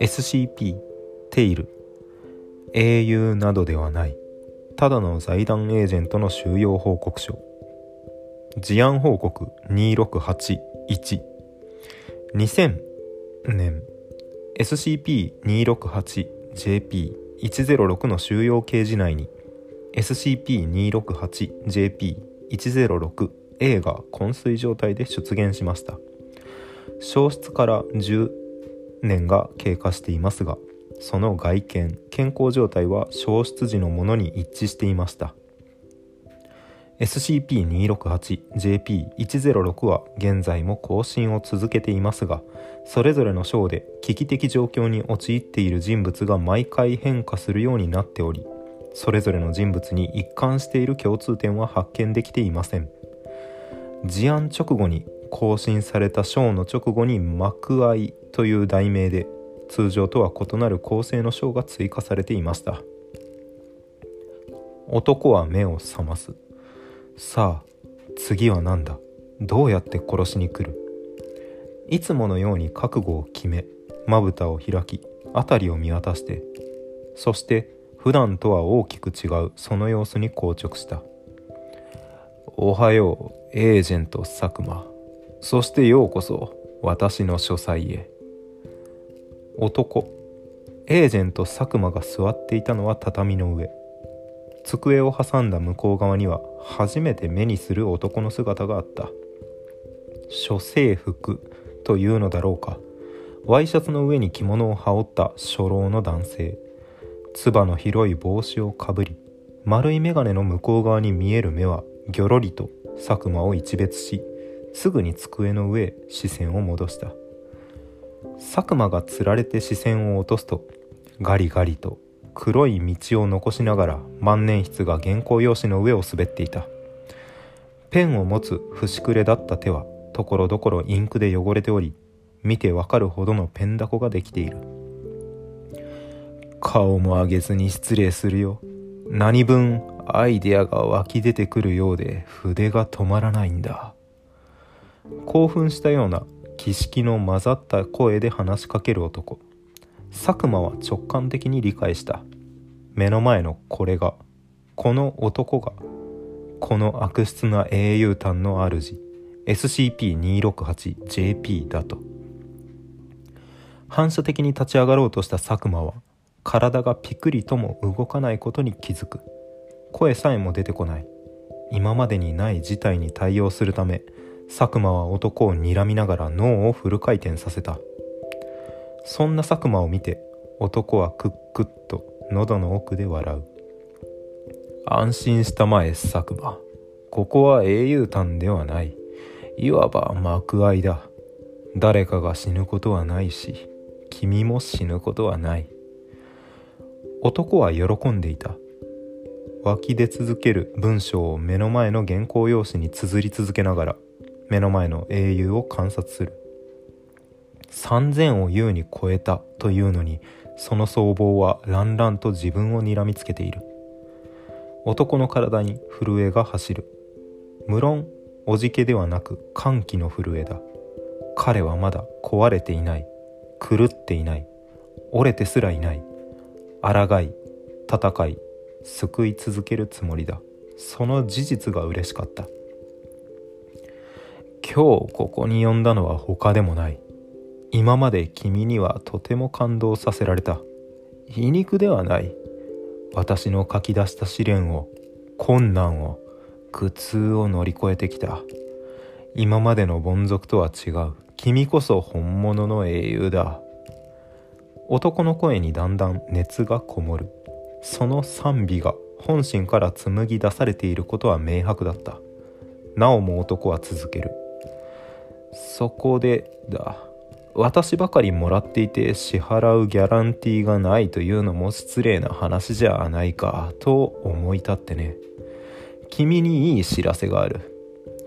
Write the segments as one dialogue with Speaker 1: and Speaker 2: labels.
Speaker 1: SCP テイル。英雄などではない。ただの財団エージェントの収容報告書。事案報告2681 2000年。SCP-268JP106 の収容刑事内に。SCP-268JP106 A が昏睡状態で出現しました。消失から10年が経過していますがその外見健康状態は消失時のものに一致していました。SCP-268JP106 は現在も更新を続けていますがそれぞれの章で危機的状況に陥っている人物が毎回変化するようになっておりそれぞれの人物に一貫している共通点は発見できていません。事案直後に更新された章の直後に「幕愛」という題名で通常とは異なる構成の章が追加されていました。男は目を覚ます。さあ次は何だ？どうやって殺しに来る？いつものように覚悟を決めまぶたを開き辺りを見渡してそして普段とは大きく違うその様子に硬直した。おはようエージェント佐久間。そしてようこそ私の書斎へ。男エージェント佐久間が座っていたのは畳の上。机を挟んだ向こう側には初めて目にする男の姿があった。諸生服というのだろうか。ワイシャツの上に着物を羽織った初老の男性。つばの広い帽子をかぶり丸い眼鏡の向こう側に見える目はぎょろりと佐久間を一別しすぐに机の上へ視線を戻した。佐久間がつられて視線を落とすとガリガリと黒い道を残しながら万年筆が原稿用紙の上を滑っていた。ペンを持つ節くれだった手はところどころインクで汚れており見てわかるほどのペンダコができている。顔も上げずに失礼するよ。何分アイデアが湧き出てくるようで筆が止まらないんだ。興奮したような気色の混ざった声で話しかける男。佐久間は直感的に理解した。目の前のこれがこの男がこの悪質な英雄譚の主 SCP-268JP だと。反射的に立ち上がろうとした佐久間は体がピクリとも動かないことに気づく。声さえも出てこない。今までにない事態に対応するため佐久間は男を睨みながら脳をフル回転させた。そんな佐久間を見て男はクックッと喉の奥で笑う。安心したまえ佐久間。ここは英雄譚ではない。いわば幕愛だ。誰かが死ぬことはないし君も死ぬことはない。男は喜んでいた。湧き出続ける文章を目の前の原稿用紙に綴り続けながら目の前の英雄を観察する。3,000を優に超えたというのにその僧帽は乱々と自分を睨みつけている。男の体に震えが走る。無論おじけではなく歓喜の震えだ。彼はまだ壊れていない。狂っていない。折れてすらいない。抗い戦い救い続けるつもりだ。その事実が嬉しかった。今日ここに呼んだのは他でもない。今まで君にはとても感動させられた。皮肉ではない。私の書き出した試練を困難を苦痛を乗り越えてきた。今までの凡俗とは違う。君こそ本物の英雄だ。男の声にだんだん熱がこもる。その賛美が本心から紡ぎ出されていることは明白だった。なおも男は続ける。そこでだ。私ばかりもらっていて支払うギャランティーがないというのも失礼な話じゃないかと思い立ってね。君にいい知らせがある。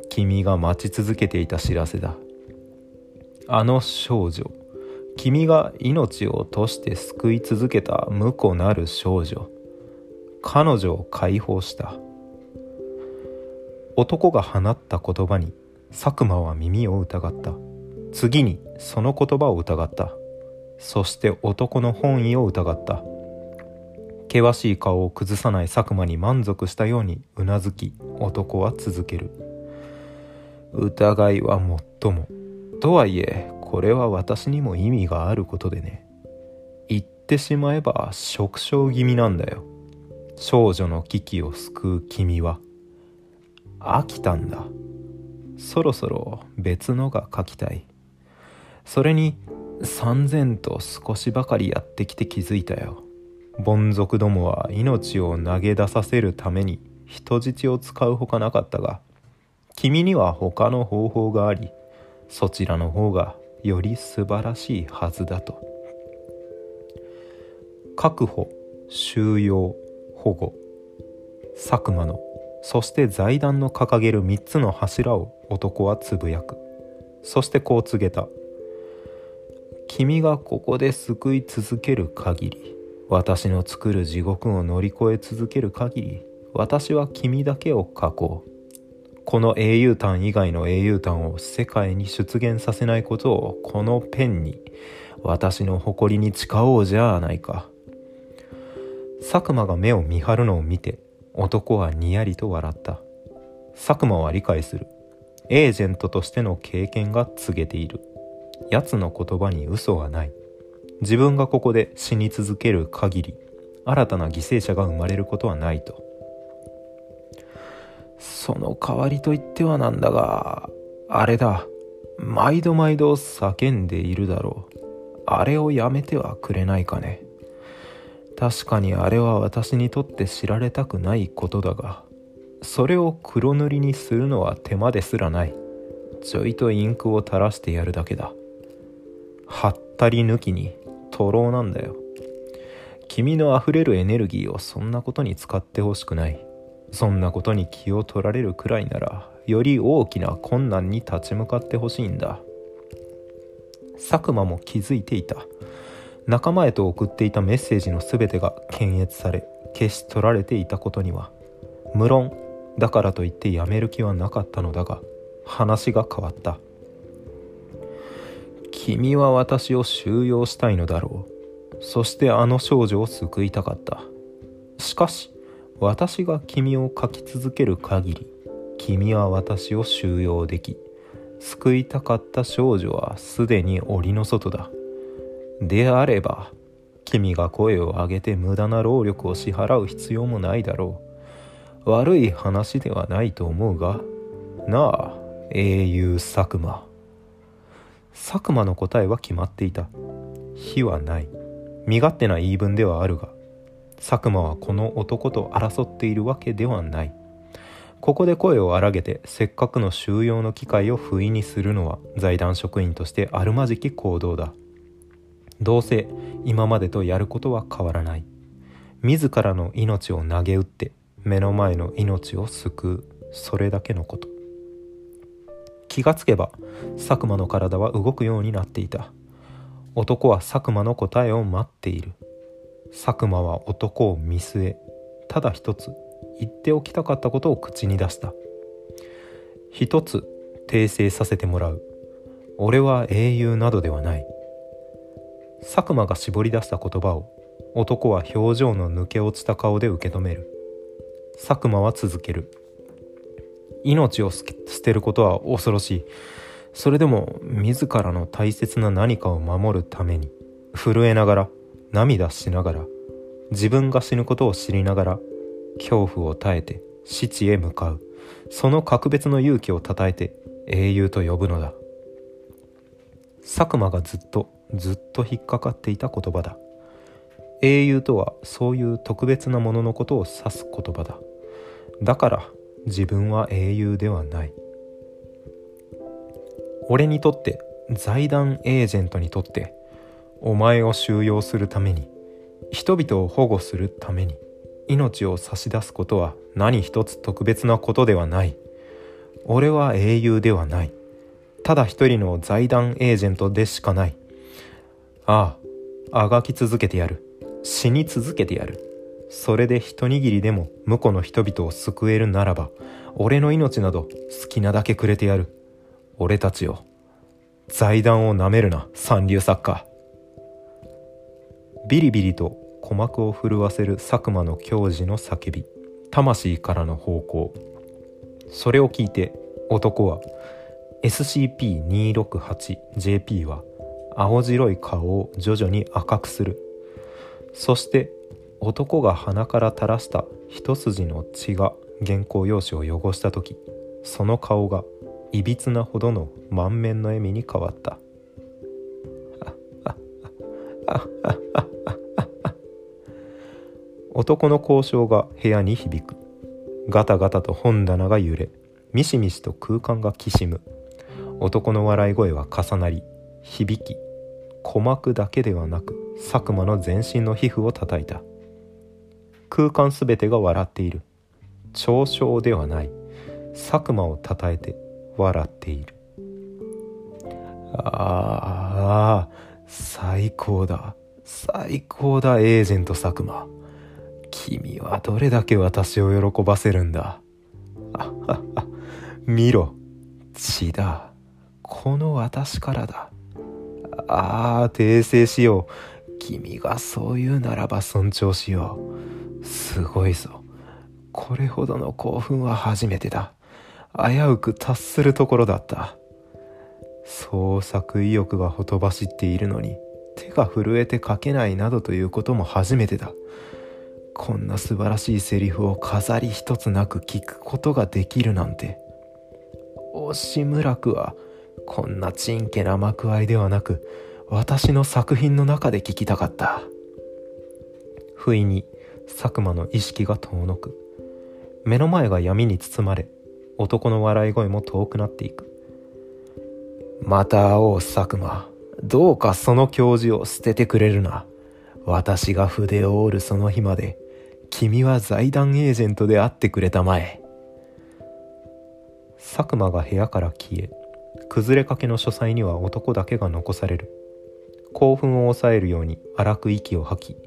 Speaker 1: 君が待ち続けていた知らせだ。あの少女。君が命を落として救い続けた婿なる少女。彼女を解放した。男が放った言葉に佐久間は耳を疑った。次にその言葉を疑った。そして男の本意を疑った。険しい顔を崩さない佐久間に満足したようにうなずき男は続ける。疑いはもっとも。とはいえこれは私にも意味があることでね。言ってしまえば食傷気味なんだよ。少女の危機を救う君は。飽きたんだ。そろそろ別のが書きたい。それに三と少しばかりやってきて気づいたよ。凡族どもは命を投げ出させるために人質を使うほかなかったが君には他の方法がありそちらの方がより素晴らしいはずだと。確保収容保護。佐久間のそして財団の掲げる3つの柱を男はつぶやく。そしてこう告げた。君がここで救い続ける限り私の作る地獄を乗り越え続ける限り私は君だけを書こう。この英雄譚以外の英雄譚を世界に出現させないことをこのペンに私の誇りに誓おうじゃないか。佐久間が目を見張るのを見て男はにやりと笑った。佐久間は理解する。エージェントとしての経験が告げている。奴の言葉に嘘はない。自分がここで死に続ける限り新たな犠牲者が生まれることはないと。その代わりと言ってはなんだがあれだ。毎度毎度叫んでいるだろう。あれをやめてはくれないかね。確かにあれは私にとって知られたくないことだがそれを黒塗りにするのは手間ですらない。ちょいとインクを垂らしてやるだけだ。はったり抜きに徒労なんだよ。君のあふれるエネルギーをそんなことに使ってほしくない。そんなことに気を取られるくらいならより大きな困難に立ち向かってほしいんだ。佐久間も気づいていた。仲間へと送っていたメッセージの全てが検閲され消し取られていたことには無論だからといってやめる気はなかったのだが話が変わった。君は私を収容したいのだろう。そしてあの少女を救いたかった。しかし私が君を書き続ける限り君は私を収容でき救いたかった少女はすでに檻の外だ。であれば君が声を上げて無駄な労力を支払う必要もないだろう。悪い話ではないと思うがなあ英雄佐久間。佐久間の答えは決まっていた。非はない。身勝手な言い分ではあるが佐久間はこの男と争っているわけではない。ここで声を荒げてせっかくの収容の機会を不意にするのは財団職員としてあるまじき行動だ。どうせ今までとやることは変わらない。自らの命を投げ打って目の前の命を救う。それだけのこと。気がつけば佐久間の体は動くようになっていた。男は佐久間の答えを待っている。佐久間は男を見据えただ一つ言っておきたかったことを口に出した。一つ訂正させてもらう。俺は英雄などではない。佐久間が絞り出した言葉を男は表情の抜け落ちた顔で受け止める。佐久間は続ける。命を捨てることは恐ろしい。それでも自らの大切な何かを守るために震えながら涙しながら自分が死ぬことを知りながら恐怖を耐えて死地へ向かう。その格別の勇気をたたえて英雄と呼ぶのだ。佐久間がずっとずっと引っかかっていた言葉だ。英雄とはそういう特別なもののことを指す言葉だ。だから自分は英雄ではない。俺にとって財団エージェントにとってお前を収容するために人々を保護するために命を差し出すことは何一つ特別なことではない。俺は英雄ではない。ただ一人の財団エージェントでしかない。あああがき続けてやる。死に続けてやる。それで一握りでも婿の人々を救えるならば俺の命など好きなだけくれてやる。俺たちよ財団をなめるな三流作家。ビリビリと鼓膜を震わせる佐久間の矜持の叫び魂からの方向。それを聞いて男は SCP-268JP は青白い顔を徐々に赤くする。そして男が鼻から垂らした一筋の血が原稿用紙を汚した時その顔がいびつなほどの満面の笑みに変わった。男の交渉が部屋に響く。ガタガタと本棚が揺れミシミシと空間がきしむ。男の笑い声は重なり響き鼓膜だけではなく佐久間の全身の皮膚を叩いた。空間すべてが笑っている。嘲笑ではない。佐久間をたたえて笑っている。ああ最高だ。最高だエージェント佐久間。君はどれだけ私を喜ばせるんだ？あはは見ろ血だ。この私からだ。ああ訂正しよう。君がそう言うならば尊重しよう。すごいぞ。これほどの興奮は初めてだ。危うく達するところだった。創作意欲がほとばしっているのに手が震えて書けないなどということも初めてだ。こんな素晴らしいセリフを飾り一つなく聞くことができるなんて。押村区はこんなちんけな幕合ではなく私の作品の中で聞きたかった。不意に佐久間の意識が遠のく。目の前が闇に包まれ男の笑い声も遠くなっていく。また会おう佐久間。どうかその教授を捨ててくれるな。私が筆を折るその日まで君は財団エージェントであってくれたまえ。佐久間が部屋から消え崩れかけの書斎には男だけが残される。興奮を抑えるように荒く息を吐き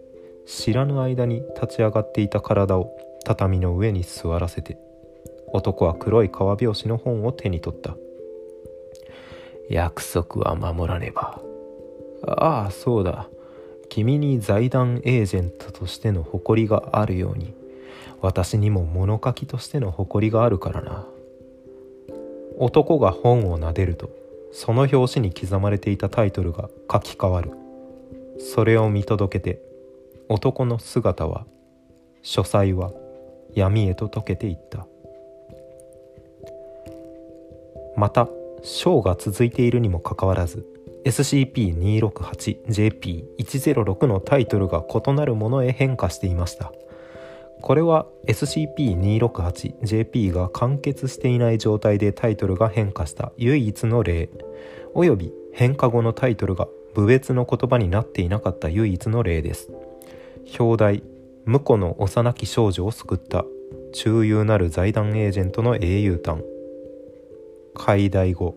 Speaker 1: 知らぬ間に立ち上がっていた体を畳の上に座らせて男は黒い革拍子の本を手に取った。約束は守らねば。ああそうだ。君に財団エージェントとしての誇りがあるように私にも物書きとしての誇りがあるからな。男が本を撫でるとその表紙に刻まれていたタイトルが書き換わる。それを見届けて男の姿は書斎は闇へと溶けていった。またショーが続いているにもかかわらず SCP-268JP106 のタイトルが異なるものへ変化していました。これは SCP-268JP が完結していない状態でタイトルが変化した唯一の例。および変化後のタイトルが部別の言葉になっていなかった唯一の例です。表題「婿の幼き少女を救った。中優なる財団エージェントの英雄譚」解題後